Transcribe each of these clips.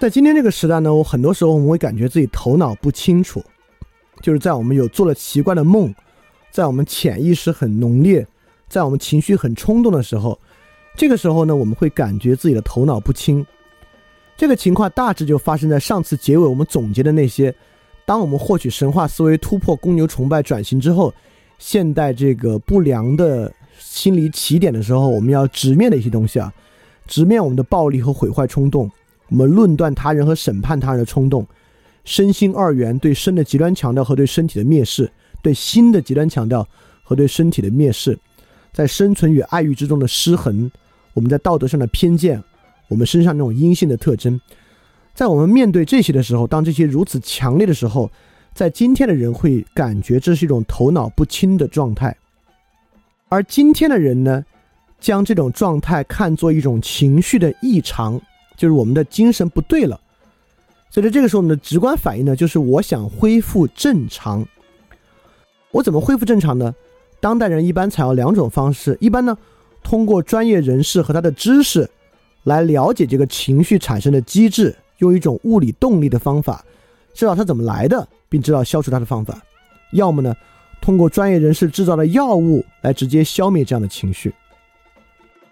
在今天这个时代呢，我很多时候我们会感觉自己头脑不清楚，就是在我们有做了奇怪的梦，在我们潜意识很浓烈，在我们情绪很冲动的时候，这个时候呢，我们会感觉自己的头脑不清。这个情况大致就发生在上次结尾我们总结的那些，当我们获取神话思维、突破公牛崇拜转型之后，现代这个不良的心理起点的时候，我们要直面的一些东西啊，直面我们的暴力和毁坏冲动。我们论断他人和审判他人的冲动，身心二元对身的极端强调和对身体的蔑视，对心的极端强调和对身体的蔑视，在生存与爱欲之中的失衡，我们在道德上的偏见，我们身上那种阴性的特征，在我们面对这些的时候，当这些如此强烈的时候，在今天的人会感觉这是一种头脑不清的状态，而今天的人呢，将这种状态看作一种情绪的异常。就是我们的精神不对了，所以在这个时候，我们的直观反应呢，就是我想恢复正常。我怎么恢复正常呢？当代人一般采用两种方式，一般呢，通过专业人士和他的知识来了解这个情绪产生的机制，用一种物理动力的方法，知道它怎么来的，并知道消除它的方法；要么呢，通过专业人士制造的药物来直接消灭这样的情绪。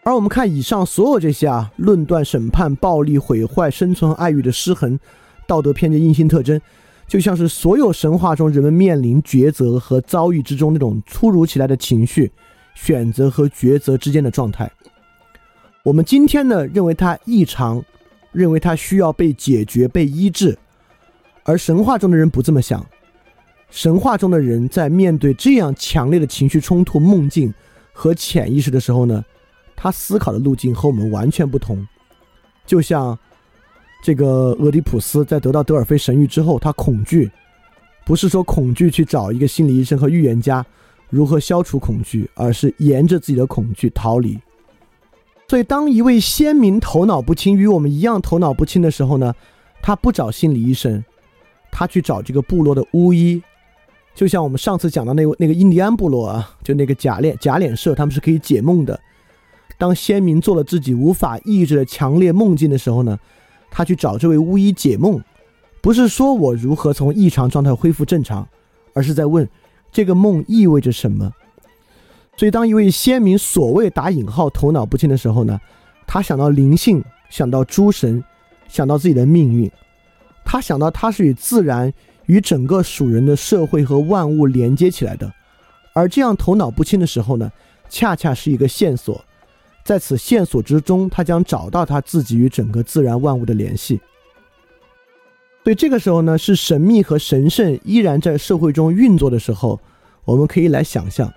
而我们看以上所有这些啊，论断、审判、暴力、毁坏、生存、爱欲的失衡、道德偏见、硬性特征，就像是所有神话中人们面临抉择和遭遇之中那种突如其来的情绪、选择和抉择之间的状态。我们今天呢，认为它异常，认为它需要被解决、被医治，而神话中的人不这么想。神话中的人在面对这样强烈的情绪冲突、梦境和潜意识的时候呢？他思考的路径和我们完全不同，就像这个俄狄浦斯在得到德尔菲神谕之后，他恐惧，不是说恐惧去找一个心理医生和预言家如何消除恐惧，而是沿着自己的恐惧逃离。所以，当一位先民头脑不清，与我们一样头脑不清的时候呢，他不找心理医生，他去找这个部落的巫医。就像我们上次讲到那位那个印第安部落啊，就那个假脸假脸社，他们是可以解梦的。当先民做了自己无法抑制的强烈梦境的时候呢，他去找这位巫医解梦，不是说我如何从异常状态恢复正常，而是在问这个梦意味着什么。所以，当一位先民所谓打引号头脑不清的时候呢，他想到灵性，想到诸神，想到自己的命运，他想到他是与自然、与整个属人的社会和万物连接起来的，而这样头脑不清的时候呢，恰恰是一个线索。在此线索之中，他将找到他自己与整个自然万物的联系。所以这个时候呢，是神秘和神圣依然在社会中运作的时候，我们可以来想象。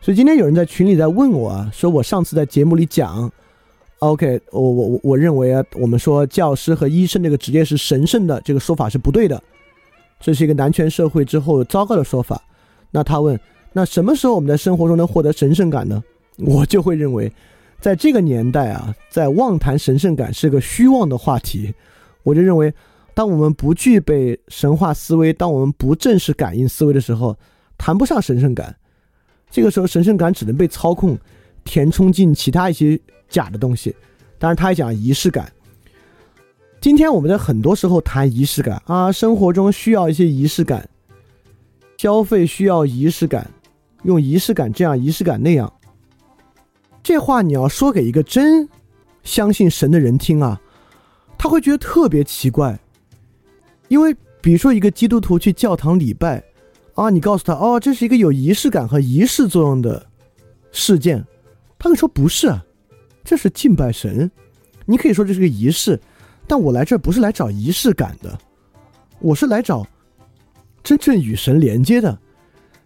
所以今天有人在群里在问我啊，说我上次在节目里讲，OK，我我我我认为啊，我们说教师和医生这个职业是神圣的，这个说法是不对的，这是一个男权社会之后糟糕的说法。那他问，那什么时候我们在生活中能获得神圣感呢？我就会认为。在这个年代啊，在妄谈神圣感是个虚妄的话题，我就认为，当我们不具备神话思维，当我们不正视感应思维的时候，谈不上神圣感。这个时候，神圣感只能被操控，填充进其他一些假的东西。当然，他还讲仪式感。今天我们在很多时候谈仪式感啊，生活中需要一些仪式感，消费需要仪式感，用仪式感这样，仪式感那样。这话你要说给一个真相信神的人听啊，他会觉得特别奇怪。因为比如说一个基督徒去教堂礼拜啊，你告诉他哦，这是一个有仪式感和仪式作用的事件，他会说不是，啊，这是敬拜神。你可以说这是个仪式，但我来这不是来找仪式感的，我是来找真正与神连接的。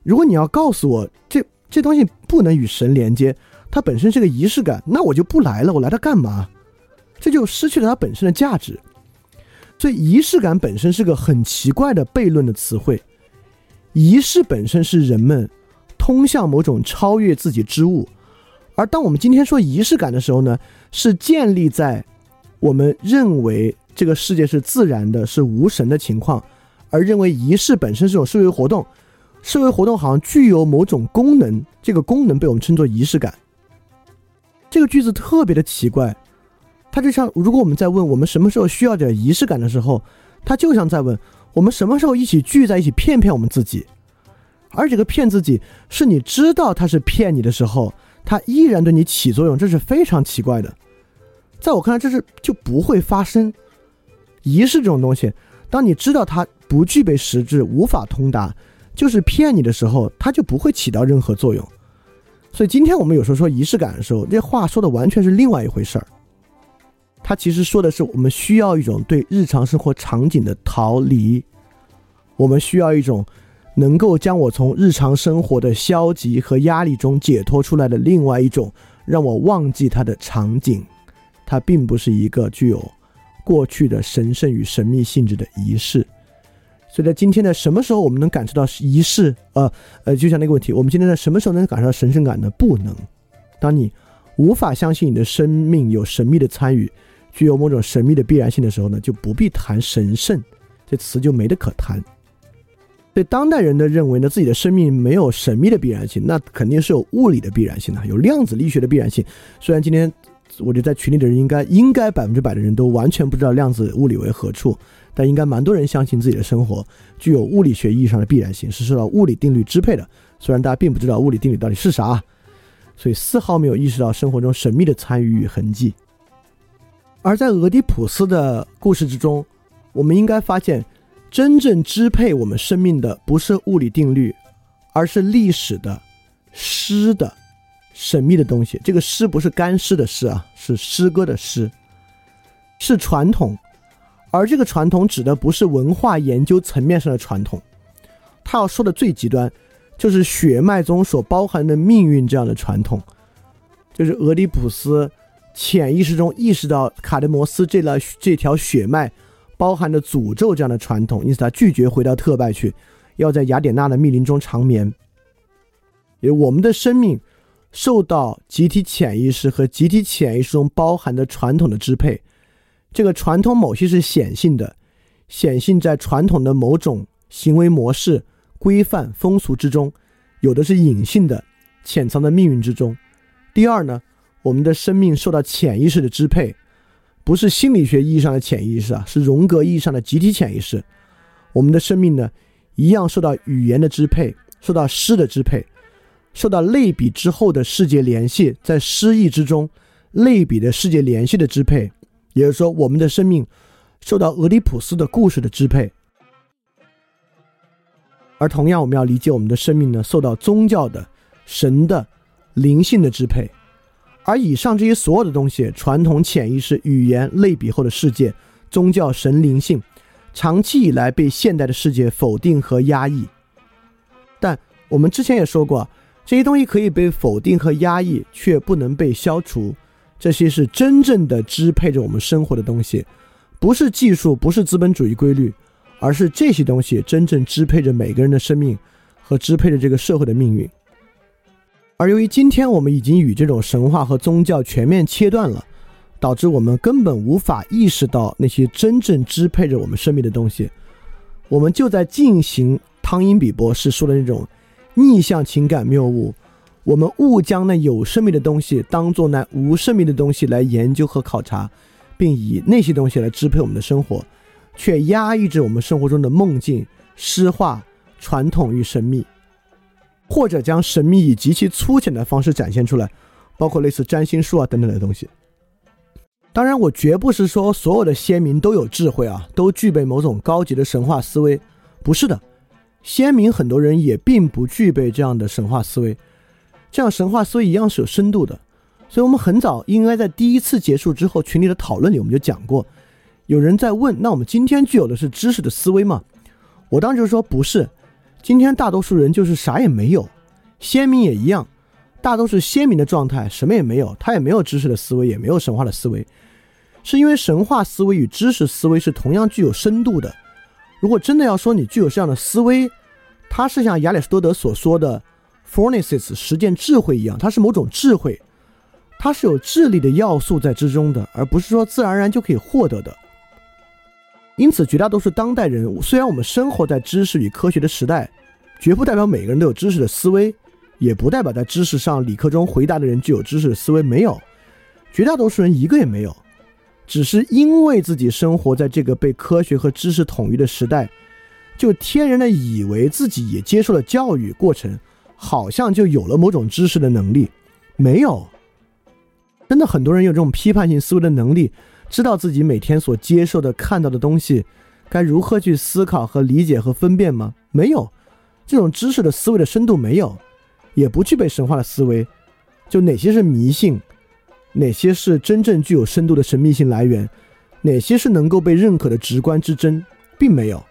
如果你要告诉我这这东西不能与神连接。它本身是个仪式感，那我就不来了。我来它干嘛？这就失去了它本身的价值。所以，仪式感本身是个很奇怪的悖论的词汇。仪式本身是人们通向某种超越自己之物，而当我们今天说仪式感的时候呢，是建立在我们认为这个世界是自然的、是无神的情况，而认为仪式本身是种社会活动，社会活动好像具有某种功能，这个功能被我们称作仪式感。这个句子特别的奇怪，它就像如果我们在问我们什么时候需要点仪式感的时候，它就像在问我们什么时候一起聚在一起骗骗我们自己。而这个骗自己是你知道他是骗你的时候，他依然对你起作用，这是非常奇怪的。在我看来，这是就不会发生。仪式这种东西，当你知道它不具备实质、无法通达，就是骗你的时候，它就不会起到任何作用。所以今天我们有时候说仪式感的时候，这话说的完全是另外一回事儿。它其实说的是我们需要一种对日常生活场景的逃离，我们需要一种。能够将我从日常生活的消极和压力中解脱出来的另外一种让我忘记它的场景，它并不是一个具有过去的神圣与神秘性质的仪式。所以在今天呢什么时候我们能感受到仪式？呃呃，就像那个问题，我们今天在什么时候能感受到神圣感呢？不能。当你无法相信你的生命有神秘的参与，具有某种神秘的必然性的时候呢，就不必谈神圣这词，就没得可谈。对当代人的认为呢，自己的生命没有神秘的必然性，那肯定是有物理的必然性的，有量子力学的必然性。虽然今天我觉得在群里的人应该应该百分之百的人都完全不知道量子物理为何处，但应该蛮多人相信自己的生活具有物理学意义上的必然性，是受到物理定律支配的。虽然大家并不知道物理定律到底是啥，所以丝毫没有意识到生活中神秘的参与与痕迹。而在俄狄浦斯的故事之中，我们应该发现。真正支配我们生命的不是物理定律，而是历史的诗的神秘的东西。这个诗不是干尸的诗啊，是诗歌的诗，是传统。而这个传统指的不是文化研究层面上的传统，他要说的最极端，就是血脉中所包含的命运这样的传统，就是俄狄浦斯潜意识中意识到卡德摩斯这了这条血脉。包含着诅咒这样的传统，因此他拒绝回到特拜去，要在雅典娜的密林中长眠。因为我们的生命受到集体潜意识和集体潜意识中包含的传统的支配，这个传统某些是显性的，显性在传统的某种行为模式、规范、风俗之中；有的是隐性的，潜藏在命运之中。第二呢，我们的生命受到潜意识的支配。不是心理学意义上的潜意识啊，是荣格意义上的集体潜意识。我们的生命呢，一样受到语言的支配，受到诗的支配，受到类比之后的世界联系，在诗意之中，类比的世界联系的支配。也就是说，我们的生命受到俄狄浦斯的故事的支配。而同样，我们要理解我们的生命呢，受到宗教的、神的、灵性的支配。而以上这些所有的东西，传统潜意识、语言类比后的世界、宗教、神灵性，长期以来被现代的世界否定和压抑。但我们之前也说过，这些东西可以被否定和压抑，却不能被消除。这些是真正的支配着我们生活的东西，不是技术，不是资本主义规律，而是这些东西真正支配着每个人的生命和支配着这个社会的命运。而由于今天我们已经与这种神话和宗教全面切断了，导致我们根本无法意识到那些真正支配着我们生命的东西。我们就在进行汤因比博士说的那种逆向情感谬误。我们误将那有生命的东西当做那无生命的东西来研究和考察，并以那些东西来支配我们的生活，却压抑着我们生活中的梦境、诗化、传统与神秘。或者将神秘以极其粗浅的方式展现出来，包括类似占星术啊等等的东西。当然，我绝不是说所有的先民都有智慧啊，都具备某种高级的神话思维，不是的。先民很多人也并不具备这样的神话思维，这样神话思维一样是有深度的。所以，我们很早应该在第一次结束之后群里的讨论里，我们就讲过，有人在问：那我们今天具有的是知识的思维吗？我当时就说不是。今天大多数人就是啥也没有，先民也一样，大都是先民的状态，什么也没有，他也没有知识的思维，也没有神话的思维，是因为神话思维与知识思维是同样具有深度的。如果真的要说你具有这样的思维，它是像亚里士多德所说的 “phronesis” 实践智慧一样，它是某种智慧，它是有智力的要素在之中的，而不是说自然而然就可以获得的。因此，绝大多数当代人，虽然我们生活在知识与科学的时代，绝不代表每个人都有知识的思维，也不代表在知识上理科中回答的人具有知识的思维。没有，绝大多数人一个也没有。只是因为自己生活在这个被科学和知识统一的时代，就天然的以为自己也接受了教育过程，好像就有了某种知识的能力。没有，真的很多人有这种批判性思维的能力，知道自己每天所接受的、看到的东西该如何去思考和理解和分辨吗？没有，这种知识的思维的深度没有，也不具备神话的思维。就哪些是迷信？哪些是真正具有深度的神秘性来源？哪些是能够被认可的直观之真？并没有。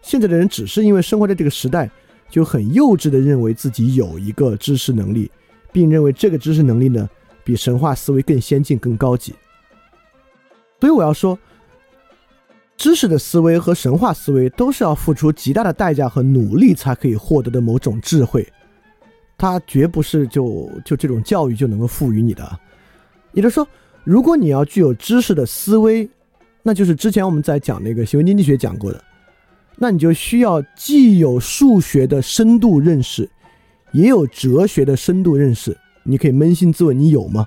现在的人只是因为生活在这个时代，就很幼稚的认为自己有一个知识能力，并认为这个知识能力呢比神话思维更先进、更高级。所以我要说，知识的思维和神话思维都是要付出极大的代价和努力才可以获得的某种智慧，它绝不是就就这种教育就能够赋予你的。也就是说，如果你要具有知识的思维，那就是之前我们在讲那个行为经济学讲过的，那你就需要既有数学的深度认识，也有哲学的深度认识。你可以扪心自问，你有吗？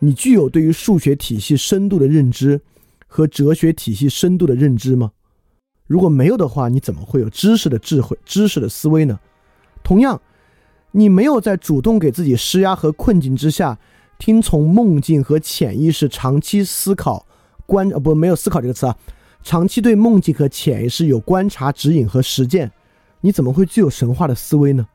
你具有对于数学体系深度的认知和哲学体系深度的认知吗？如果没有的话，你怎么会有知识的智慧、知识的思维呢？同样，你没有在主动给自己施压和困境之下。听从梦境和潜意识长期思考观呃不没有思考这个词啊，长期对梦境和潜意识有观察指引和实践，你怎么会具有神话的思维呢？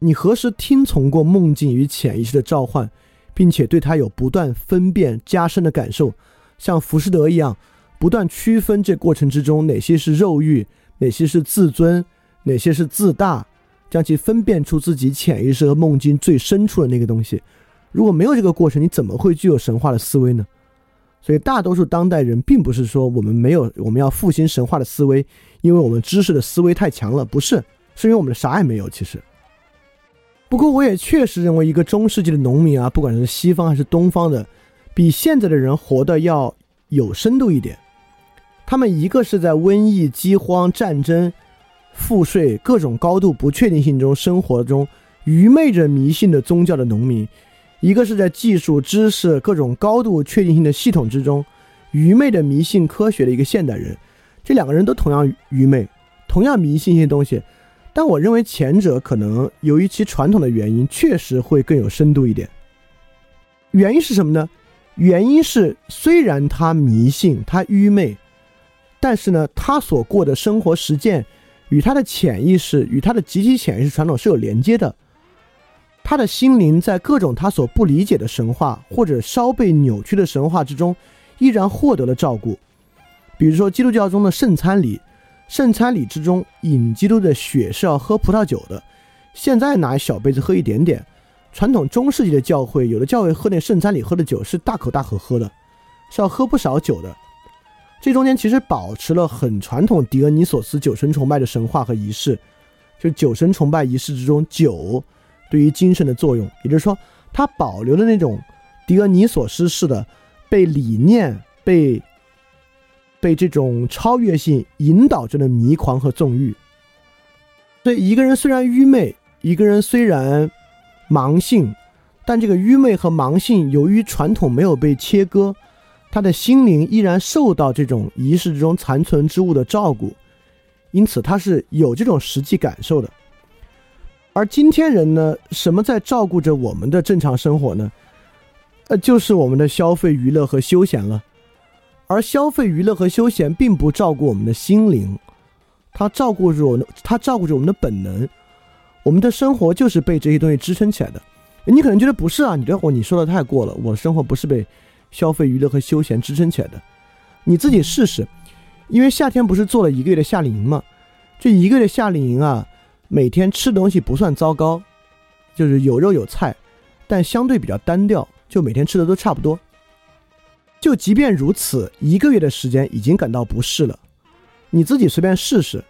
你何时听从过梦境与潜意识的召唤，并且对它有不断分辨加深的感受，像浮士德一样，不断区分这过程之中哪些是肉欲，哪些是自尊，哪些是自大，将其分辨出自己潜意识和梦境最深处的那个东西。如果没有这个过程，你怎么会具有神话的思维呢？所以，大多数当代人并不是说我们没有，我们要复兴神话的思维，因为我们知识的思维太强了，不是，是因为我们啥也没有。其实，不过我也确实认为，一个中世纪的农民啊，不管是西方还是东方的，比现在的人活得要有深度一点。他们一个是在瘟疫、饥荒、战争、赋税各种高度不确定性中生活中愚昧着迷信的宗教的农民。一个是在技术、知识各种高度确定性的系统之中，愚昧的迷信科学的一个现代人，这两个人都同样愚昧，同样迷信一些东西，但我认为前者可能由于其传统的原因，确实会更有深度一点。原因是什么呢？原因是虽然他迷信，他愚昧，但是呢，他所过的生活实践与他的潜意识、与他的集体潜意识传统是有连接的。他的心灵在各种他所不理解的神话或者稍被扭曲的神话之中，依然获得了照顾。比如说基督教中的圣餐礼，圣餐礼之中饮基督的血是要喝葡萄酒的，现在拿小杯子喝一点点。传统中世纪的教会，有的教会喝那圣餐礼喝的酒是大口大口喝的，是要喝不少酒的。这中间其实保持了很传统狄俄尼索斯酒神崇拜的神话和仪式，就酒神崇拜仪式之中酒。对于精神的作用，也就是说，他保留了那种狄俄尼索斯式的被理念、被被这种超越性引导着的迷狂和纵欲。所以，一个人虽然愚昧，一个人虽然盲性，但这个愚昧和盲性由于传统没有被切割，他的心灵依然受到这种仪式之中残存之物的照顾，因此他是有这种实际感受的。而今天人呢，什么在照顾着我们的正常生活呢？呃，就是我们的消费、娱乐和休闲了。而消费、娱乐和休闲并不照顾我们的心灵，它照顾着我们，它照顾着我们的本能。我们的生活就是被这些东西支撑起来的。你可能觉得不是啊，你这会你说的太过了。我的生活不是被消费、娱乐和休闲支撑起来的。你自己试试，因为夏天不是做了一个月的夏令营吗？这一个月的夏令营啊。每天吃东西不算糟糕，就是有肉有菜，但相对比较单调，就每天吃的都差不多。就即便如此，一个月的时间已经感到不适了。你自己随便试试，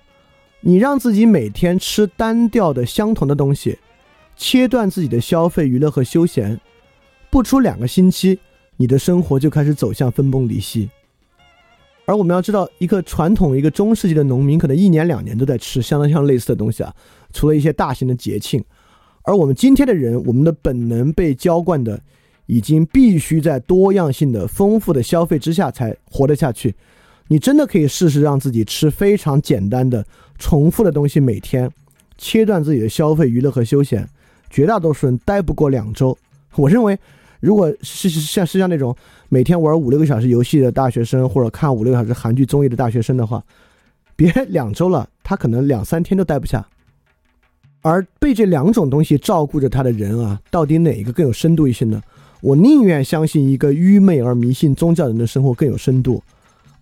你让自己每天吃单调的相同的东西，切断自己的消费、娱乐和休闲，不出两个星期，你的生活就开始走向分崩离析。而我们要知道，一个传统、一个中世纪的农民，可能一年两年都在吃相当相类似的东西啊，除了一些大型的节庆。而我们今天的人，我们的本能被浇灌的，已经必须在多样性的丰富的消费之下才活得下去。你真的可以试试让自己吃非常简单的、重复的东西，每天切断自己的消费、娱乐和休闲。绝大多数人待不过两周。我认为，如果是像是像那种每天玩五六个小时游戏的大学生，或者看五六个小时韩剧综艺的大学生的话，别两周了，他可能两三天都待不下。而被这两种东西照顾着他的人啊，到底哪一个更有深度一些呢？我宁愿相信一个愚昧而迷信宗教人的生活更有深度。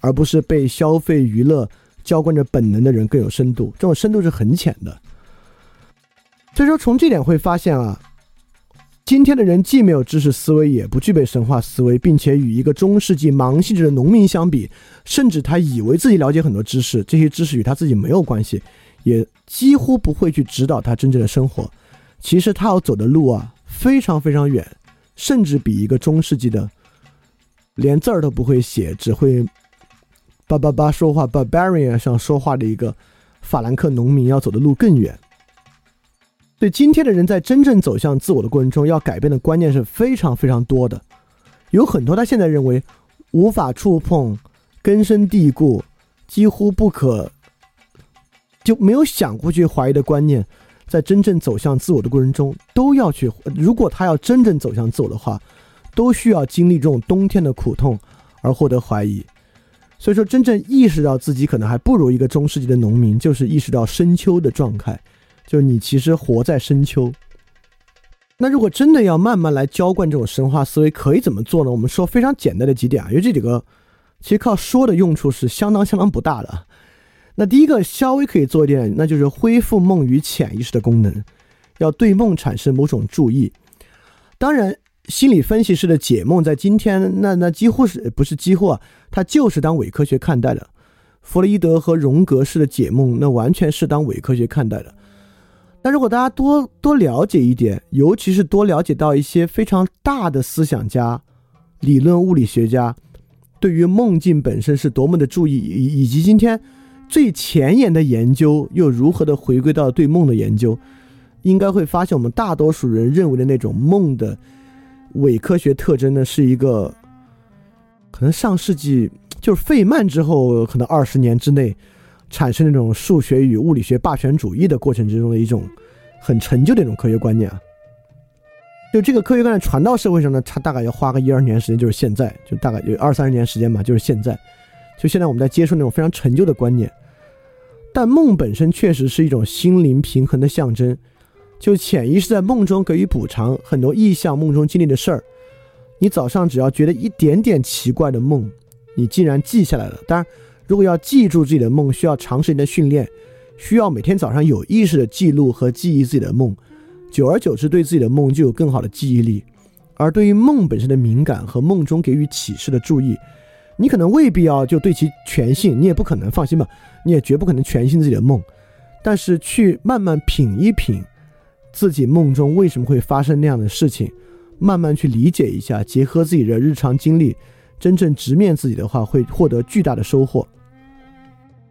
而不是被消费娱乐浇灌着本能的人更有深度，这种深度是很浅的。所以说，从这点会发现啊，今天的人既没有知识思维，也不具备神话思维，并且与一个中世纪盲性质的农民相比，甚至他以为自己了解很多知识，这些知识与他自己没有关系，也几乎不会去指导他真正的生活。其实他要走的路啊，非常非常远，甚至比一个中世纪的连字儿都不会写，只会。叭叭叭说话，barbarian 上说话的一个法兰克农民要走的路更远。所以今天的人在真正走向自我的过程中，要改变的观念是非常非常多的。有很多他现在认为无法触碰、根深蒂固、几乎不可就没有想过去怀疑的观念，在真正走向自我的过程中，都要去。如果他要真正走向自我的话，都需要经历这种冬天的苦痛而获得怀疑。所以说，真正意识到自己可能还不如一个中世纪的农民，就是意识到深秋的状态，就你其实活在深秋。那如果真的要慢慢来浇灌这种神话思维，可以怎么做呢？我们说非常简单的几点啊，因为这几个其实靠说的用处是相当相当不大的。那第一个稍微可以做一点，那就是恢复梦与潜意识的功能，要对梦产生某种注意。当然。心理分析师的解梦，在今天那那几乎是不是几乎啊？他就是当伪科学看待的。弗洛伊德和荣格式的解梦，那完全是当伪科学看待的。但如果大家多多了解一点，尤其是多了解到一些非常大的思想家、理论物理学家对于梦境本身是多么的注意，以以及今天最前沿的研究又如何的回归到对梦的研究，应该会发现我们大多数人认为的那种梦的。伪科学特征呢，是一个可能上世纪就是费曼之后，可能二十年之内产生那种数学与物理学霸权主义的过程之中的一种很陈旧的一种科学观念啊。就这个科学观念传到社会上呢，它大概要花个一二年时间，就是现在，就大概有二三十年时间吧，就是现在。就现在我们在接受那种非常陈旧的观念，但梦本身确实是一种心灵平衡的象征。就潜意识在梦中给予补偿，很多意象梦中经历的事儿，你早上只要觉得一点点奇怪的梦，你竟然记下来了。当然，如果要记住自己的梦，需要长时间的训练，需要每天早上有意识的记录和记忆自己的梦，久而久之，对自己的梦就有更好的记忆力。而对于梦本身的敏感和梦中给予启示的注意，你可能未必要就对其全信，你也不可能放心吧，你也绝不可能全信自己的梦，但是去慢慢品一品。自己梦中为什么会发生那样的事情，慢慢去理解一下，结合自己的日常经历，真正直面自己的话，会获得巨大的收获。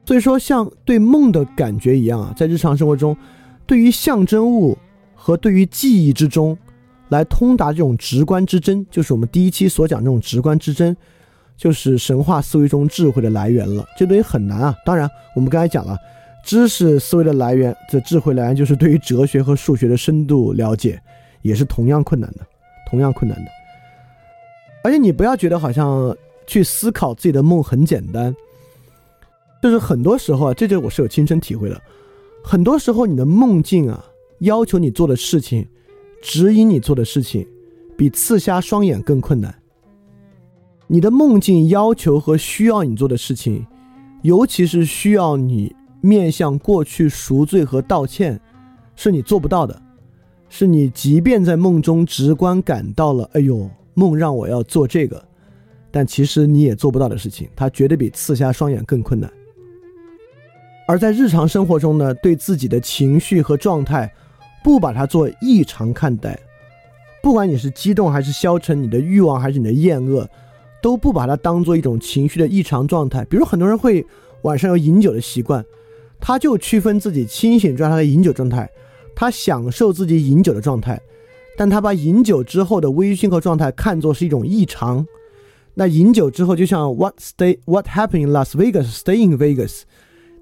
所以说，像对梦的感觉一样啊，在日常生活中，对于象征物和对于记忆之中，来通达这种直观之争，就是我们第一期所讲这种直观之争，就是神话思维中智慧的来源了。这东西很难啊。当然，我们刚才讲了。知识思维的来源，这智慧来源就是对于哲学和数学的深度了解，也是同样困难的，同样困难的。而且你不要觉得好像去思考自己的梦很简单，就是很多时候啊，这就我是有亲身体会的。很多时候你的梦境啊，要求你做的事情，指引你做的事情，比刺瞎双眼更困难。你的梦境要求和需要你做的事情，尤其是需要你。面向过去赎罪和道歉，是你做不到的，是你即便在梦中直观感到了，哎呦，梦让我要做这个，但其实你也做不到的事情，它绝对比刺瞎双眼更困难。而在日常生活中呢，对自己的情绪和状态，不把它做异常看待，不管你是激动还是消沉，你的欲望还是你的厌恶，都不把它当做一种情绪的异常状态。比如很多人会晚上有饮酒的习惯。他就区分自己清醒状态和饮酒状态，他享受自己饮酒的状态，但他把饮酒之后的微醺和状态看作是一种异常。那饮酒之后，就像 What stay What happened in Las Vegas stay in Vegas，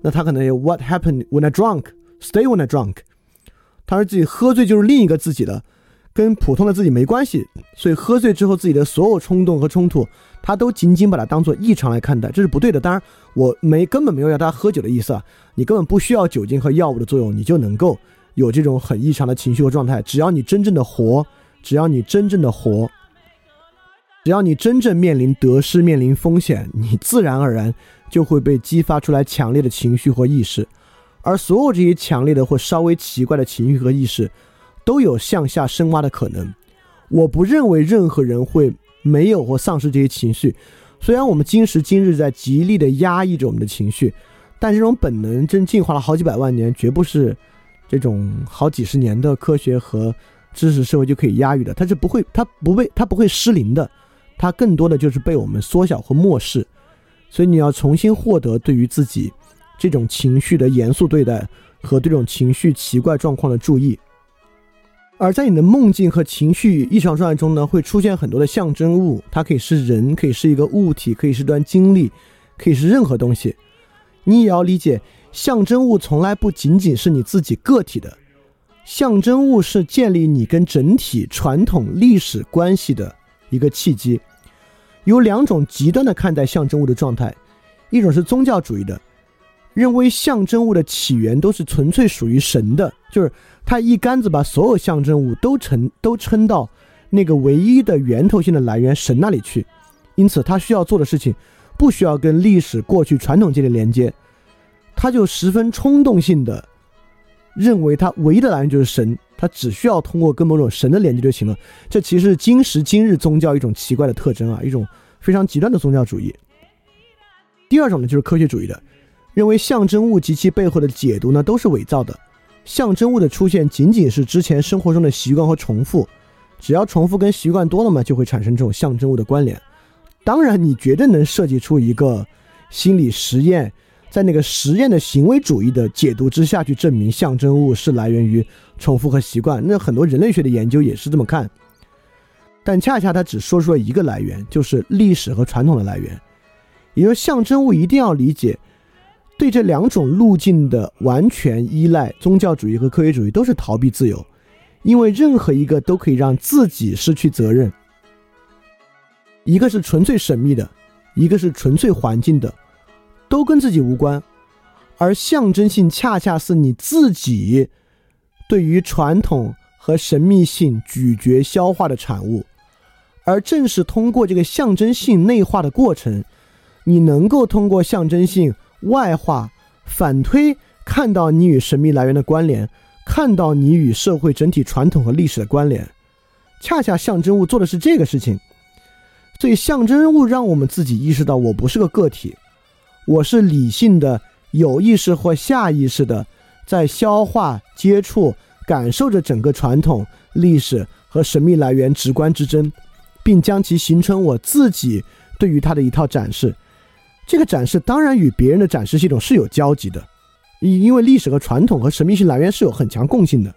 那他可能有 What happened when I drunk stay when I drunk。他说自己喝醉就是另一个自己的，跟普通的自己没关系。所以喝醉之后自己的所有冲动和冲突，他都仅仅把它当做异常来看待，这是不对的。当然，我没根本没有要他喝酒的意思啊，你根本不需要酒精和药物的作用，你就能够有这种很异常的情绪和状态。只要你真正的活，只要你真正的活。只要你真正面临得失、面临风险，你自然而然就会被激发出来强烈的情绪或意识，而所有这些强烈的或稍微奇怪的情绪和意识，都有向下深挖的可能。我不认为任何人会没有或丧失这些情绪。虽然我们今时今日在极力的压抑着我们的情绪，但这种本能真进化了好几百万年，绝不是这种好几十年的科学和知识社会就可以压抑的。它是不会，它不会，它不会失灵的。它更多的就是被我们缩小或漠视，所以你要重新获得对于自己这种情绪的严肃对待和这种情绪奇怪状况的注意。而在你的梦境和情绪异常状态中呢，会出现很多的象征物，它可以是人，可以是一个物体，可以是段经历，可以是任何东西。你也要理解，象征物从来不仅仅是你自己个体的，象征物是建立你跟整体传统历史关系的一个契机。有两种极端的看待象征物的状态，一种是宗教主义的，认为象征物的起源都是纯粹属于神的，就是他一竿子把所有象征物都称都称到那个唯一的源头性的来源神那里去，因此他需要做的事情不需要跟历史过去传统建立连接，他就十分冲动性的认为他唯一的来源就是神。他只需要通过跟某种神的连接就行了。这其实是今时今日宗教一种奇怪的特征啊，一种非常极端的宗教主义。第二种呢，就是科学主义的，认为象征物及其背后的解读呢都是伪造的。象征物的出现仅仅是之前生活中的习惯和重复，只要重复跟习惯多了嘛，就会产生这种象征物的关联。当然，你绝对能设计出一个心理实验。在那个实验的行为主义的解读之下去证明象征物是来源于重复和习惯，那很多人类学的研究也是这么看。但恰恰他只说出了一个来源，就是历史和传统的来源。也就象征物一定要理解，对这两种路径的完全依赖，宗教主义和科学主义都是逃避自由，因为任何一个都可以让自己失去责任。一个是纯粹神秘的，一个是纯粹环境的。都跟自己无关，而象征性恰恰是你自己对于传统和神秘性咀嚼消化的产物，而正是通过这个象征性内化的过程，你能够通过象征性外化反推，看到你与神秘来源的关联，看到你与社会整体传统和历史的关联。恰恰象征物做的是这个事情，所以象征物让我们自己意识到，我不是个个体。我是理性的、有意识或下意识的，在消化、接触、感受着整个传统、历史和神秘来源直观之争，并将其形成我自己对于它的一套展示。这个展示当然与别人的展示系统是有交集的，因因为历史和传统和神秘性来源是有很强共性的，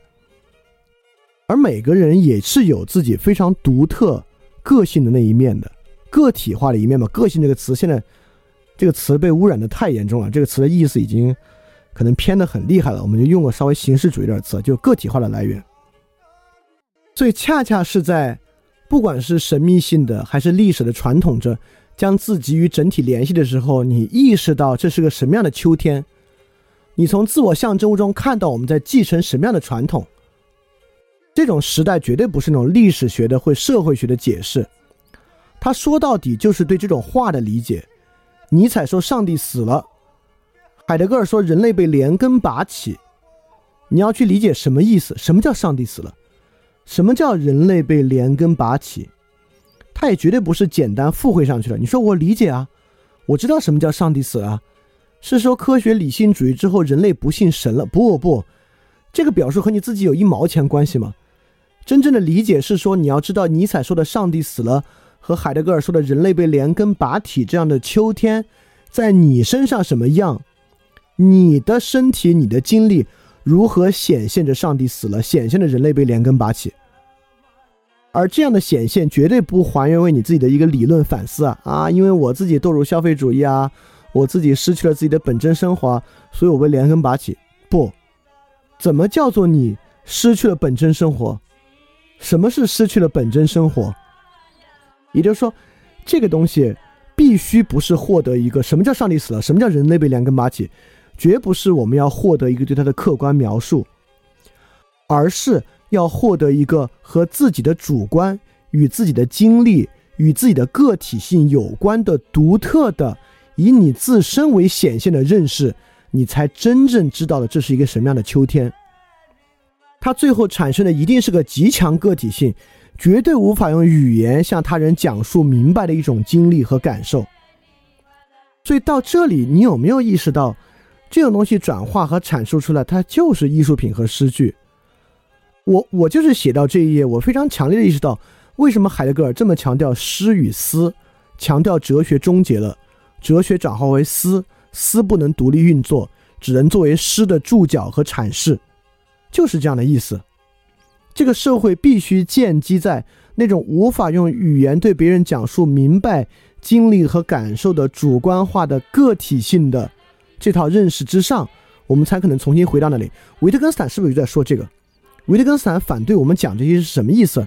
而每个人也是有自己非常独特个性的那一面的，个体化的一面嘛。个性这个词现在。这个词被污染的太严重了，这个词的意思已经可能偏的很厉害了。我们就用个稍微形式主义点词，就个体化的来源。所以恰恰是在不管是神秘性的还是历史的传统着，将自己与整体联系的时候，你意识到这是个什么样的秋天？你从自我象征物中看到我们在继承什么样的传统？这种时代绝对不是那种历史学的或社会学的解释，他说到底就是对这种话的理解。尼采说上帝死了，海德格尔说人类被连根拔起。你要去理解什么意思？什么叫上帝死了？什么叫人类被连根拔起？他也绝对不是简单附会上去了。你说我理解啊，我知道什么叫上帝死了，是说科学理性主义之后人类不信神了？不不，这个表述和你自己有一毛钱关系吗？真正的理解是说你要知道尼采说的上帝死了。和海德格尔说的人类被连根拔起这样的秋天，在你身上什么样？你的身体、你的经历如何显现着上帝死了，显现着人类被连根拔起？而这样的显现绝对不还原为你自己的一个理论反思啊啊！因为我自己堕入消费主义啊，我自己失去了自己的本真生活，所以我被连根拔起。不，怎么叫做你失去了本真生活？什么是失去了本真生活？也就是说，这个东西必须不是获得一个什么叫上帝死了，什么叫人类被连根拔起，绝不是我们要获得一个对它的客观描述，而是。要获得一个和自己的主观、与自己的经历、与自己的个体性有关的独特的、以你自身为显现的认识，你才真正知道了这是一个什么样的秋天。它最后产生的一定是个极强个体性，绝对无法用语言向他人讲述明白的一种经历和感受。所以到这里，你有没有意识到，这种东西转化和阐述出来，它就是艺术品和诗句？我我就是写到这一页，我非常强烈的意识到，为什么海德格尔这么强调诗与思，强调哲学终结了，哲学转化为思，思不能独立运作，只能作为诗的注脚和阐释，就是这样的意思。这个社会必须建基在那种无法用语言对别人讲述明白经历和感受的主观化的个体性的这套认识之上，我们才可能重新回到那里。维特根斯坦是不是就在说这个？维特根斯坦反对我们讲这些是什么意思？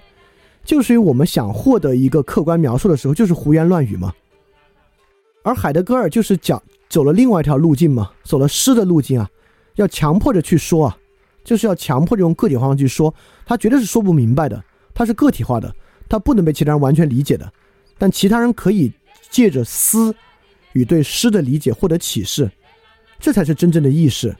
就是因为我们想获得一个客观描述的时候，就是胡言乱语嘛。而海德格尔就是讲走了另外一条路径嘛，走了诗的路径啊，要强迫着去说啊，就是要强迫这种个体化去说，他绝对是说不明白的，他是个体化的，他不能被其他人完全理解的，但其他人可以借着诗与对诗的理解获得启示，这才是真正的意识，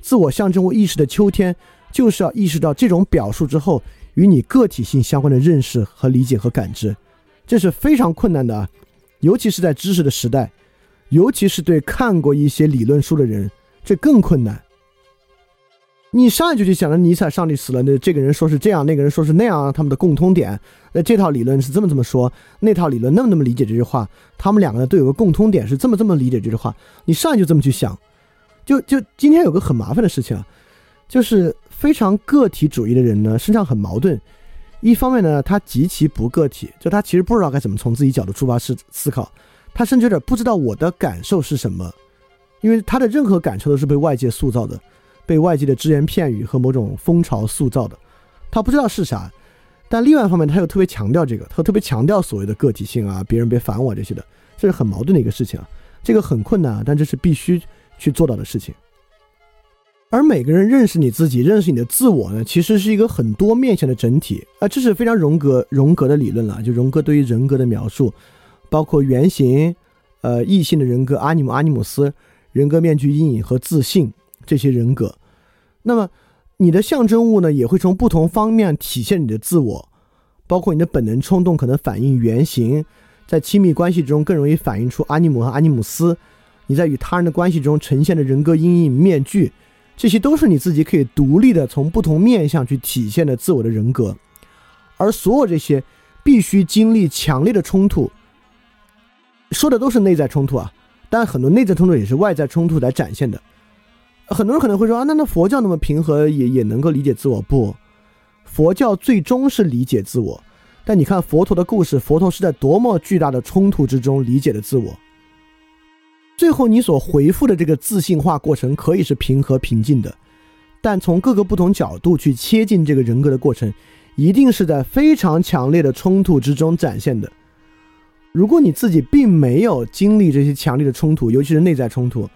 自我象征为意识的秋天。就是要意识到这种表述之后与你个体性相关的认识和理解和感知，这是非常困难的啊，尤其是在知识的时代，尤其是对看过一些理论书的人，这更困难。你上来就去想着尼采上帝死了，那这个人说是这样，那个人说是那样，他们的共通点，那这套理论是这么这么说，那套理论那么那么理解这句话，他们两个人都有个共通点是这么这么理解这句话，你上来就这么去想，就就今天有个很麻烦的事情啊，就是。非常个体主义的人呢，身上很矛盾。一方面呢，他极其不个体，就他其实不知道该怎么从自己角度出发思思考，他甚至有点不知道我的感受是什么，因为他的任何感受都是被外界塑造的，被外界的只言片语和某种风潮塑造的，他不知道是啥。但另外一方面，他又特别强调这个，他特别强调所谓的个体性啊，别人别烦我这些的，这是很矛盾的一个事情啊。这个很困难啊，但这是必须去做到的事情。而每个人认识你自己，认识你的自我呢，其实是一个很多面向的整体啊，这是非常荣格荣格的理论了。就荣格对于人格的描述，包括原型、呃异性的人格、阿尼姆、阿尼姆斯、人格面具、阴影和自信这些人格。那么你的象征物呢，也会从不同方面体现你的自我，包括你的本能冲动可能反映原型，在亲密关系中更容易反映出阿尼姆和阿尼姆斯。你在与他人的关系中呈现的人格阴影面具。这些都是你自己可以独立的从不同面向去体现的自我的人格，而所有这些必须经历强烈的冲突，说的都是内在冲突啊，但很多内在冲突也是外在冲突来展现的。很多人可能会说啊，那那佛教那么平和也也能够理解自我？不，佛教最终是理解自我，但你看佛陀的故事，佛陀是在多么巨大的冲突之中理解的自我。最后，你所回复的这个自信化过程可以是平和平静的，但从各个不同角度去切近这个人格的过程，一定是在非常强烈的冲突之中展现的。如果你自己并没有经历这些强烈的冲突，尤其是内在冲突，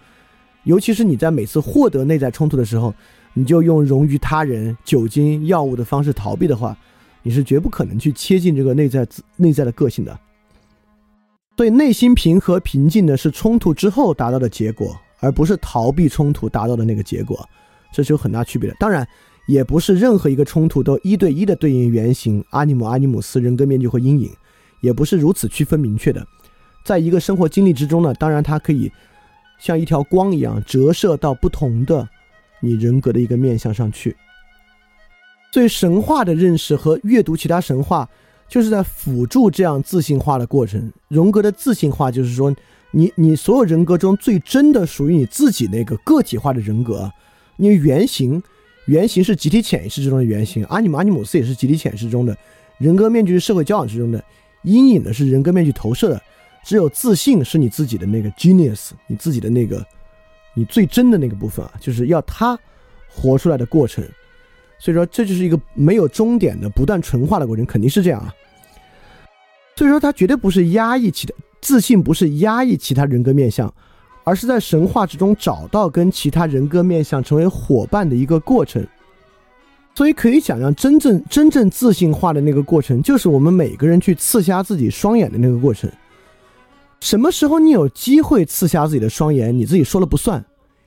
尤其是你在每次获得内在冲突的时候，你就用融于他人、酒精、药物的方式逃避的话，你是绝不可能去切近这个内在内在的个性的。所以，内心平和平静的是冲突之后达到的结果，而不是逃避冲突达到的那个结果，这是有很大区别的。当然，也不是任何一个冲突都一对一的对应原型阿尼姆、阿尼姆斯、人格面具或阴影，也不是如此区分明确的。在一个生活经历之中呢，当然它可以像一条光一样折射到不同的你人格的一个面向上去。对神话的认识和阅读其他神话。就是在辅助这样自信化的过程。荣格的自信化就是说，你你所有人格中最真的属于你自己那个个体化的人格，因为原型，原型是集体潜意识之中的原型。阿尼姆阿尼姆斯也是集体潜意识中的人格面具是社会交往之中的，阴影呢是人格面具投射的。只有自信是你自己的那个 genius，你自己的那个你最真的那个部分啊，就是要他活出来的过程。所以说，这就是一个没有终点的不断纯化的过程，肯定是这样啊。所以说，他绝对不是压抑其的自信，不是压抑其他人格面相，而是在神话之中找到跟其他人格面相成为伙伴的一个过程。所以可以想象，真正真正自信化的那个过程，就是我们每个人去刺瞎自己双眼的那个过程。什么时候你有机会刺瞎自己的双眼，你自己说了不算。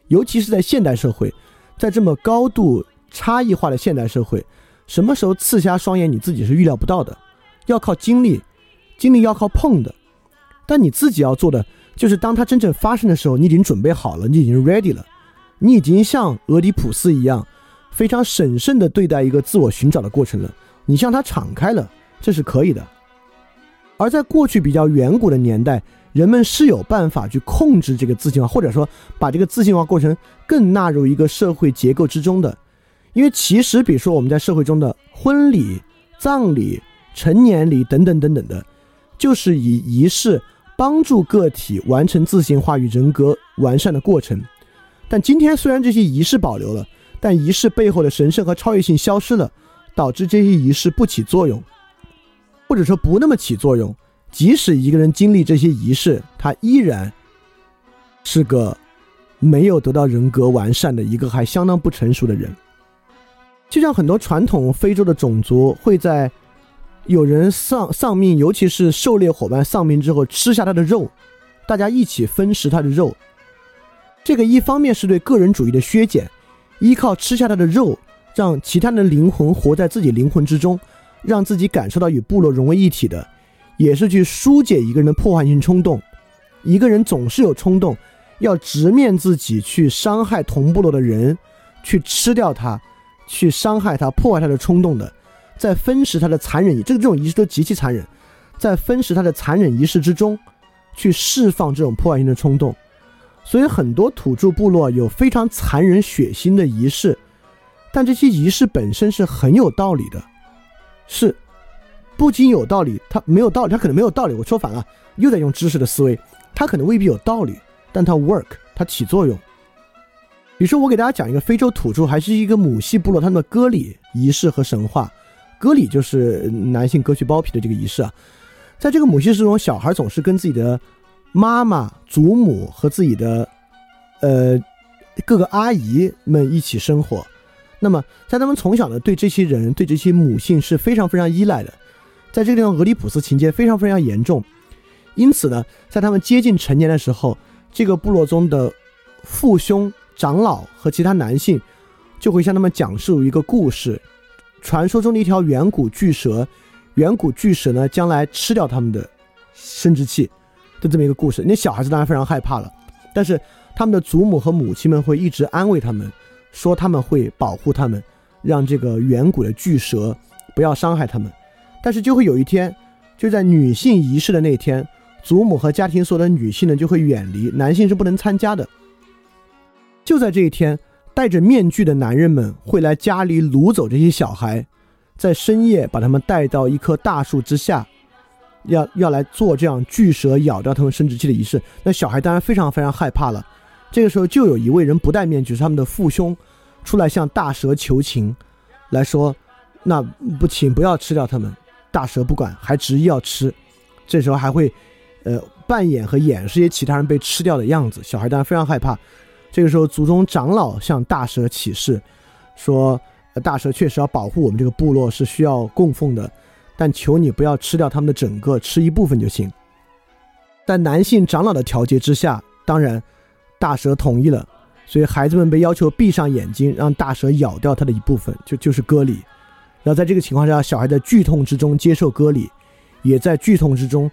尤其是在现代社会，在这么高度差异化的现代社会，什么时候刺瞎双眼，你自己是预料不到的，要靠经历，经历要靠碰的。但你自己要做的，就是当它真正发生的时候，你已经准备好了，你已经 ready 了，你已经像俄狄浦斯一样，非常审慎地对待一个自我寻找的过程了。你向它敞开了，这是可以的。而在过去比较远古的年代。人们是有办法去控制这个自信化，或者说把这个自信化过程更纳入一个社会结构之中的。因为其实，比如说我们在社会中的婚礼、葬礼、成年礼等等等等的，就是以仪式帮助个体完成自信化与人格完善的过程。但今天虽然这些仪式保留了，但仪式背后的神圣和超越性消失了，导致这些仪式不起作用，或者说不那么起作用。即使一个人经历这些仪式，他依然是个没有得到人格完善的一个还相当不成熟的人。就像很多传统非洲的种族会在有人丧丧命，尤其是狩猎伙伴丧命之后吃下他的肉，大家一起分食他的肉。这个一方面是对个人主义的削减，依靠吃下他的肉，让其他人的灵魂活在自己灵魂之中，让自己感受到与部落融为一体的。也是去疏解一个人的破坏性冲动，一个人总是有冲动，要直面自己去伤害同部落的人，去吃掉他，去伤害他、破坏他的冲动的，在分食他的残忍，这个这种仪式都极其残忍，在分食他的残忍仪式之中，去释放这种破坏性的冲动，所以很多土著部落有非常残忍血腥的仪式，但这些仪式本身是很有道理的，是。不仅有道理，它没有道理，它可能没有道理。我说反了，又在用知识的思维，它可能未必有道理，但它 work，它起作用。比如说，我给大家讲一个非洲土著，还是一个母系部落，他们的割礼仪式和神话。割礼就是男性割去包皮的这个仪式啊。在这个母系之中，小孩总是跟自己的妈妈、祖母和自己的呃各个阿姨们一起生活。那么，在他们从小呢，对这些人、对这些母性是非常非常依赖的。在这个地方，俄狄浦斯情节非常非常严重，因此呢，在他们接近成年的时候，这个部落中的父兄、长老和其他男性就会向他们讲述一个故事，传说中的一条远古巨蛇，远古巨蛇呢将来吃掉他们的生殖器的这么一个故事。那小孩子当然非常害怕了，但是他们的祖母和母亲们会一直安慰他们，说他们会保护他们，让这个远古的巨蛇不要伤害他们。但是就会有一天，就在女性仪式的那天，祖母和家庭所有的女性呢就会远离，男性是不能参加的。就在这一天，戴着面具的男人们会来家里掳走这些小孩，在深夜把他们带到一棵大树之下，要要来做这样巨蛇咬掉他们生殖器的仪式。那小孩当然非常非常害怕了。这个时候就有一位人不戴面具，是他们的父兄，出来向大蛇求情，来说：“那不，请不要吃掉他们。”大蛇不管，还执意要吃，这时候还会，呃，扮演和掩饰一些其他人被吃掉的样子。小孩当然非常害怕。这个时候，族中长老向大蛇起誓，说：“大蛇确实要保护我们这个部落，是需要供奉的，但求你不要吃掉他们的整个，吃一部分就行。”在男性长老的调节之下，当然，大蛇同意了。所以孩子们被要求闭上眼睛，让大蛇咬掉他的一部分，就就是割礼。然后在这个情况下，小孩在剧痛之中接受割礼，也在剧痛之中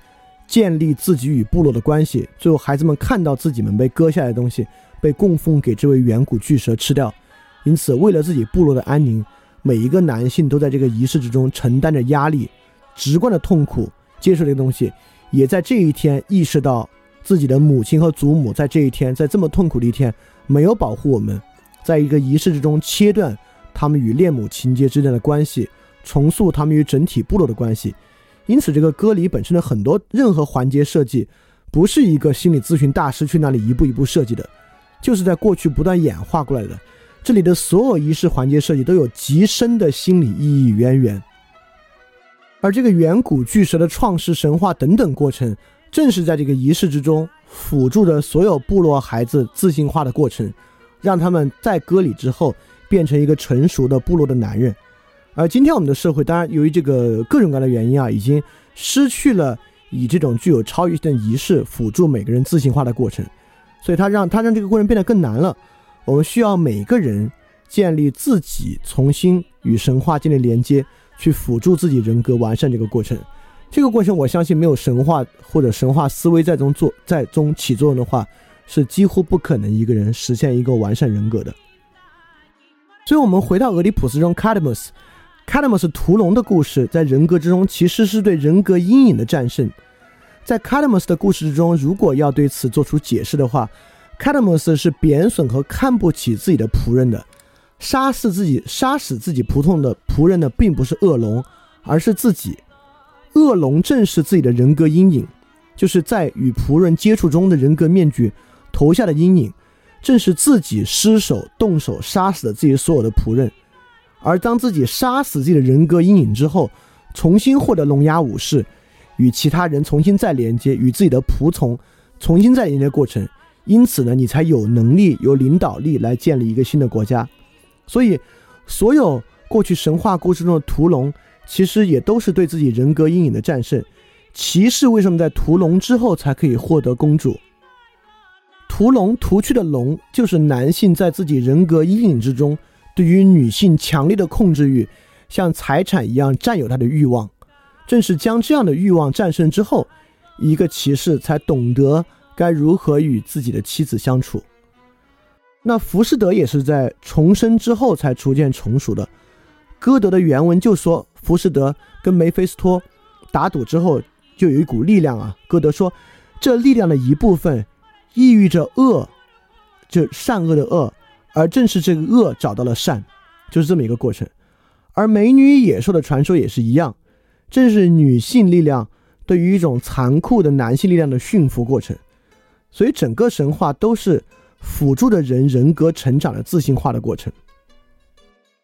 建立自己与部落的关系。最后，孩子们看到自己们被割下来的东西被供奉给这位远古巨蛇吃掉，因此，为了自己部落的安宁，每一个男性都在这个仪式之中承担着压力、直观的痛苦，接受这个东西，也在这一天意识到自己的母亲和祖母在这一天，在这么痛苦的一天没有保护我们，在一个仪式之中切断。他们与恋母情节之间的关系，重塑他们与整体部落的关系。因此，这个歌里本身的很多任何环节设计，不是一个心理咨询大师去那里一步一步设计的，就是在过去不断演化过来的。这里的所有仪式环节设计都有极深的心理意义渊源。而这个远古巨蛇的创世神话等等过程，正是在这个仪式之中辅助着所有部落孩子自信化的过程，让他们在割礼之后变成一个成熟的部落的男人。而今天我们的社会，当然由于这个各种各样的原因啊，已经失去了以这种具有超越性的仪式辅助每个人自信化的过程，所以它让它让这个过程变得更难了。我们需要每个人建立自己重新与神话建立连接。去辅助自己人格完善这个过程，这个过程我相信没有神话或者神话思维在中做在中起作用的话，是几乎不可能一个人实现一个完善人格的。所以，我们回到俄狄浦斯中卡德莫斯，卡德莫斯屠龙的故事，在人格之中其实是对人格阴影的战胜。在卡德莫斯的故事之中，如果要对此做出解释的话，卡德莫斯是贬损和看不起自己的仆人的。杀死自己、杀死自己仆从的仆人呢，并不是恶龙，而是自己。恶龙正是自己的人格阴影，就是在与仆人接触中的人格面具投下的阴影，正是自己失手动手杀死了自己所有的仆人。而当自己杀死自己的人格阴影之后，重新获得龙牙武士，与其他人重新再连接，与自己的仆从重新再连接过程，因此呢，你才有能力、有领导力来建立一个新的国家。所以，所有过去神话故事中的屠龙，其实也都是对自己人格阴影的战胜。骑士为什么在屠龙之后才可以获得公主？屠龙屠去的龙，就是男性在自己人格阴影之中，对于女性强烈的控制欲，像财产一样占有她的欲望。正是将这样的欲望战胜之后，一个骑士才懂得该如何与自己的妻子相处。那浮士德也是在重生之后才逐渐成熟的。歌德的原文就说，浮士德跟梅菲斯托打赌之后，就有一股力量啊。歌德说，这力量的一部分抑郁着恶，就善恶的恶，而正是这个恶找到了善，就是这么一个过程。而美女野兽的传说也是一样，正是女性力量对于一种残酷的男性力量的驯服过程。所以整个神话都是。辅助的人人格成长的自信化的过程，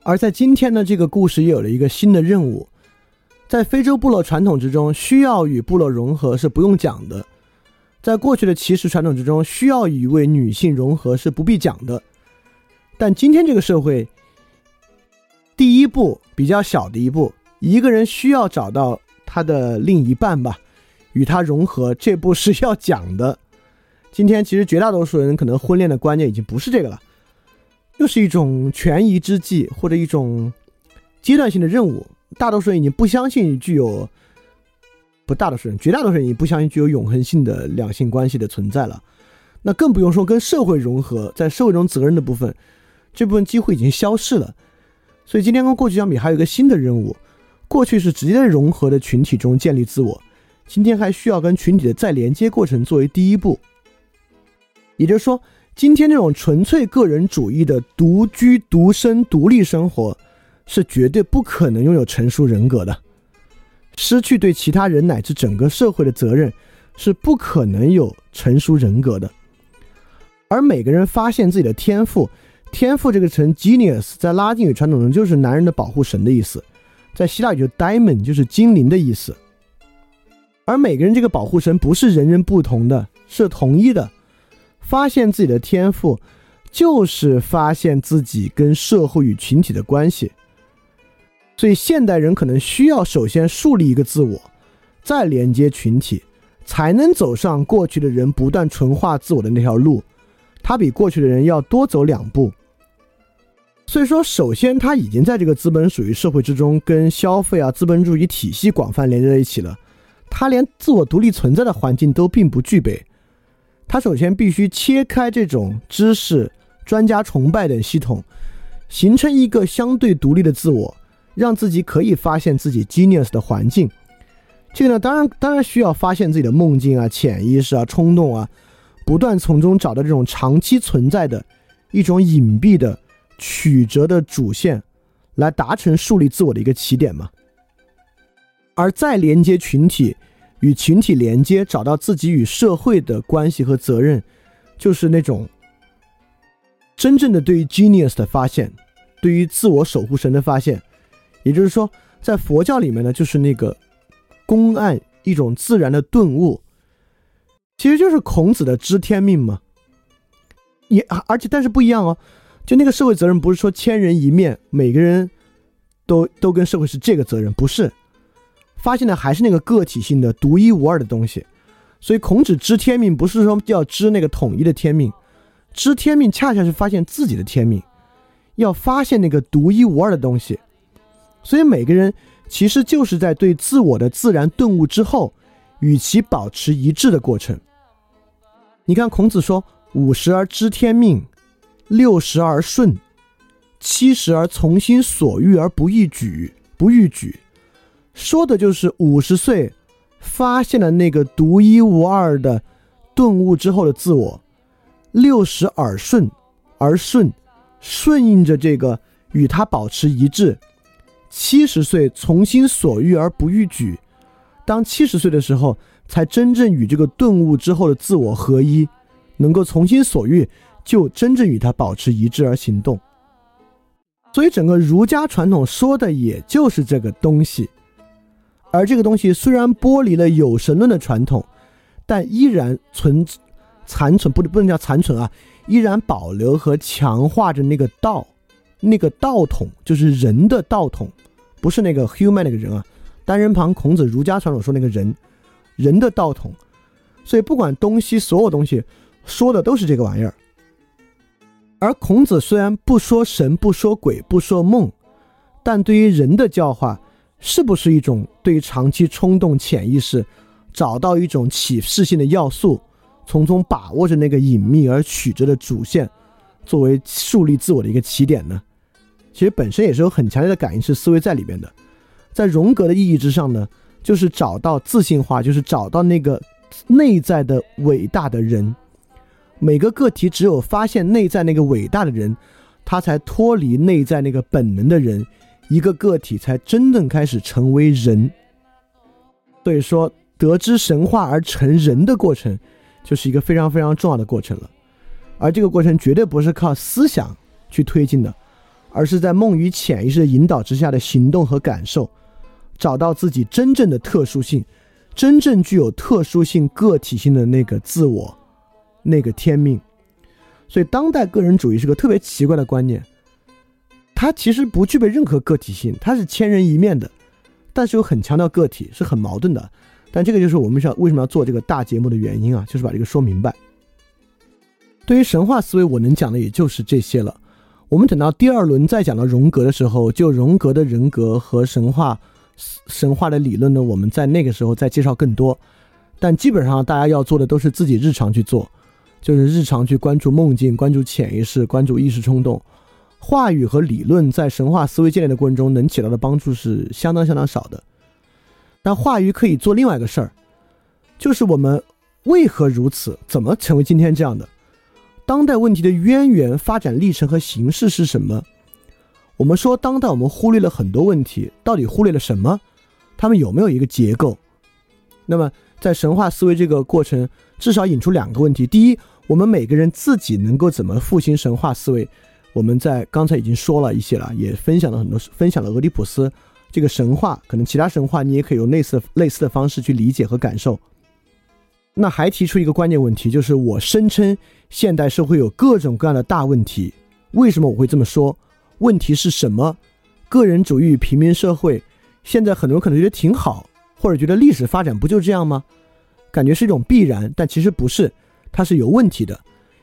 而在今天呢，这个故事也有了一个新的任务，在非洲部落传统之中，需要与部落融合是不用讲的；在过去的骑士传统之中，需要与一位女性融合是不必讲的。但今天这个社会，第一步比较小的一步，一个人需要找到他的另一半吧，与他融合，这步是要讲的。今天其实绝大多数人可能婚恋的观念已经不是这个了，又是一种权宜之计或者一种阶段性的任务。大多数人已经不相信具有，不大多数人，绝大多数人已经不相信具有永恒性的两性关系的存在了。那更不用说跟社会融合，在社会中责任的部分，这部分几乎已经消逝了。所以今天跟过去相比，还有一个新的任务：过去是直接融合的群体中建立自我，今天还需要跟群体的再连接过程作为第一步。也就是说，今天这种纯粹个人主义的独居、独身、独立生活，是绝对不可能拥有成熟人格的。失去对其他人乃至整个社会的责任，是不可能有成熟人格的。而每个人发现自己的天赋，天赋这个词 genius 在拉丁语传统中就是男人的保护神的意思，在希腊语就 “diamond”，就是精灵的意思。而每个人这个保护神不是人人不同的，是统一的。发现自己的天赋，就是发现自己跟社会与群体的关系。所以，现代人可能需要首先树立一个自我，再连接群体，才能走上过去的人不断纯化自我的那条路。他比过去的人要多走两步。所以说，首先他已经在这个资本主义社会之中，跟消费啊、资本主义体系广泛连接在一起了。他连自我独立存在的环境都并不具备。他首先必须切开这种知识、专家崇拜等系统，形成一个相对独立的自我，让自己可以发现自己 genius 的环境。这个呢，当然当然需要发现自己的梦境啊、潜意识啊、冲动啊，不断从中找到这种长期存在的一种隐蔽的曲折的主线，来达成树立自我的一个起点嘛。而再连接群体，与群体连接，找到自己与社会的关系和责任，就是那种真正的对于 genius 的发现，对于自我守护神的发现。也就是说，在佛教里面呢，就是那个公案一种自然的顿悟，其实就是孔子的知天命嘛。也而且但是不一样哦，就那个社会责任不是说千人一面，每个人都都跟社会是这个责任，不是。发现的还是那个个体性的独一无二的东西，所以孔子知天命不是说要知那个统一的天命，知天命恰恰是发现自己的天命，要发现那个独一无二的东西。所以每个人其实就是在对自我的自然顿悟之后，与其保持一致的过程。你看孔子说：“五十而知天命，六十而顺，七十而从心所欲而不逾矩，不逾矩。”说的就是五十岁发现了那个独一无二的顿悟之后的自我，六十耳顺，而顺，顺应着这个与他保持一致。七十岁从心所欲而不逾矩，当七十岁的时候，才真正与这个顿悟之后的自我合一，能够从心所欲，就真正与他保持一致而行动。所以，整个儒家传统说的也就是这个东西。而这个东西虽然剥离了有神论的传统，但依然存残存，不不能叫残存啊，依然保留和强化着那个道，那个道统就是人的道统。不是那个 human 那个人啊，单人旁孔子儒家传统说那个人，人的道统，所以不管东西所有东西说的都是这个玩意儿。而孔子虽然不说神，不说鬼，不说梦，但对于人的教化，是不是一种对于长期冲动潜意识找到一种启示性的要素，从中把握着那个隐秘而曲折的主线，作为树立自我的一个起点呢？其实本身也是有很强烈的感应式思维在里边的，在荣格的意义之上呢，就是找到自信化，就是找到那个内在的伟大的人。每个个体只有发现内在那个伟大的人，他才脱离内在那个本能的人，一个个体才真正开始成为人。所以说，得知神话而成人的过程，就是一个非常非常重要的过程了。而这个过程绝对不是靠思想去推进的。而是在梦与潜意识的引导之下的行动和感受，找到自己真正的特殊性，真正具有特殊性个体性的那个自我，那个天命。所以，当代个人主义是个特别奇怪的观念，它其实不具备任何个体性，它是千人一面的，但是又很强调个体，是很矛盾的。但这个就是我们想为什么要做这个大节目的原因啊，就是把这个说明白。对于神话思维，我能讲的也就是这些了。我们等到第二轮再讲到荣格的时候，就荣格的人格和神话、神话的理论呢，我们在那个时候再介绍更多。但基本上大家要做的都是自己日常去做，就是日常去关注梦境、关注潜意识、关注意识冲动。话语和理论在神话思维建立的过程中能起到的帮助是相当相当少的。但话语可以做另外一个事儿，就是我们为何如此，怎么成为今天这样的。当代问题的渊源、发展历程和形式是什么？我们说当代我们忽略了很多问题，到底忽略了什么？他们有没有一个结构？那么在神话思维这个过程，至少引出两个问题：第一，我们每个人自己能够怎么复兴神话思维？我们在刚才已经说了一些了，也分享了很多，分享了俄狄浦斯这个神话，可能其他神话你也可以用类似类似的方式去理解和感受。那还提出一个关键问题，就是我声称现代社会有各种各样的大问题，为什么我会这么说？问题是什么？个人主义平民社会，现在很多人可能觉得挺好，或者觉得历史发展不就这样吗？感觉是一种必然，但其实不是，它是有问题的。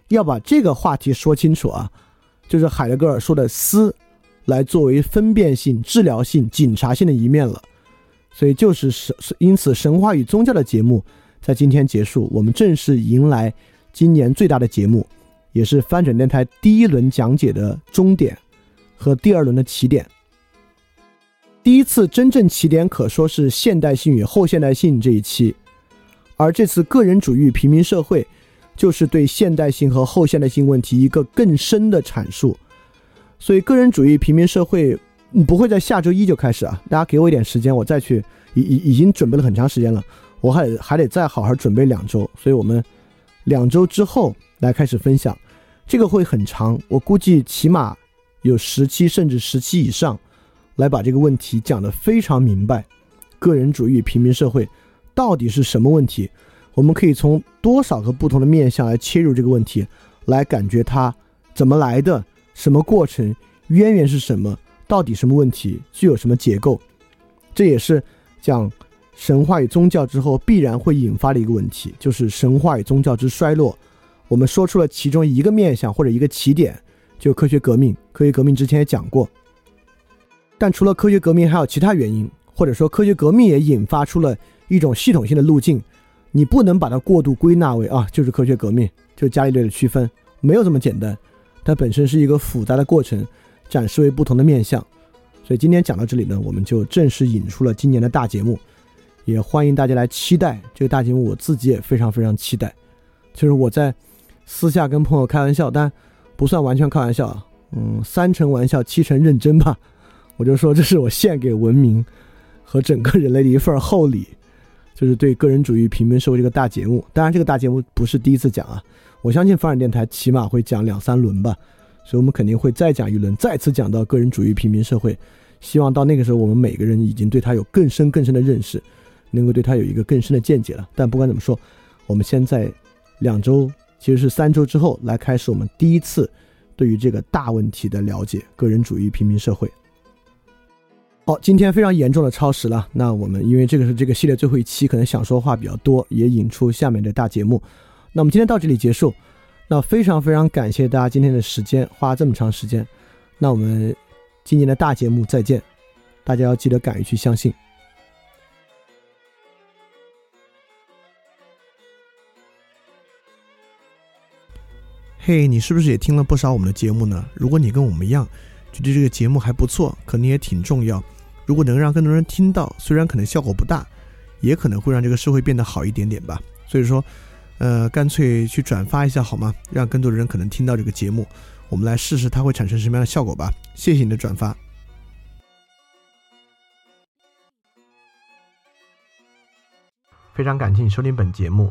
要把这个话题说清楚啊，就是海德格尔说的“思”，来作为分辨性、治疗性、警察性的一面了。所以就是神，因此神话与宗教的节目。在今天结束，我们正式迎来今年最大的节目，也是翻转电台第一轮讲解的终点和第二轮的起点。第一次真正起点可说是现代性与后现代性这一期，而这次个人主义平民社会，就是对现代性和后现代性问题一个更深的阐述。所以，个人主义平民社会不会在下周一就开始啊，大家给我一点时间，我再去，已已已经准备了很长时间了，我还还得再好好准备两周，所以我们两周之后来开始分享，这个会很长，我估计起码有十期甚至十期以上，来把这个问题讲得非常明白，个人主义平民社会到底是什么问题？我们可以从多少个不同的面向来切入这个问题，来感觉它怎么来的，什么过程，渊源是什么，到底什么问题，具有什么结构？这也是讲神话与宗教之后必然会引发的一个问题，就是神话与宗教之衰落。我们说出了其中一个面向或者一个起点，就科学革命。科学革命之前也讲过，但除了科学革命，还有其他原因，或者说科学革命也引发出了一种系统性的路径。你不能把它过度归纳为啊，就是科学革命，就伽利略的区分，没有这么简单。它本身是一个复杂的过程，展示为不同的面相。所以今天讲到这里呢，我们就正式引出了今年的大节目，也欢迎大家来期待这个大节目。我自己也非常非常期待。就是我在私下跟朋友开玩笑，但不算完全开玩笑啊，嗯，三成玩笑，七成认真吧。我就说这是我献给文明和整个人类的一份厚礼。就是对个人主义平民社会这个大节目，当然这个大节目不是第一次讲啊，我相信发展电台起码会讲两三轮吧，所以我们肯定会再讲一轮，再次讲到个人主义平民社会。希望到那个时候，我们每个人已经对他有更深更深的认识，能够对他有一个更深的见解了。但不管怎么说，我们现在两周，其实是三周之后来开始我们第一次对于这个大问题的了解——个人主义平民社会。好，今天非常严重的超时了。那我们因为这个是这个系列最后一期，可能想说话比较多，也引出下面的大节目。那我们今天到这里结束。那非常非常感谢大家今天的时间，花这么长时间。那我们今年的大节目再见，大家要记得敢于去相信。嘿，你是不是也听了不少我们的节目呢？如果你跟我们一样，觉得这个节目还不错，可能也挺重要。如果能让更多人听到，虽然可能效果不大，也可能会让这个社会变得好一点点吧。所以说，呃，干脆去转发一下好吗？让更多的人可能听到这个节目，我们来试试它会产生什么样的效果吧。谢谢你的转发。非常感谢你收听本节目。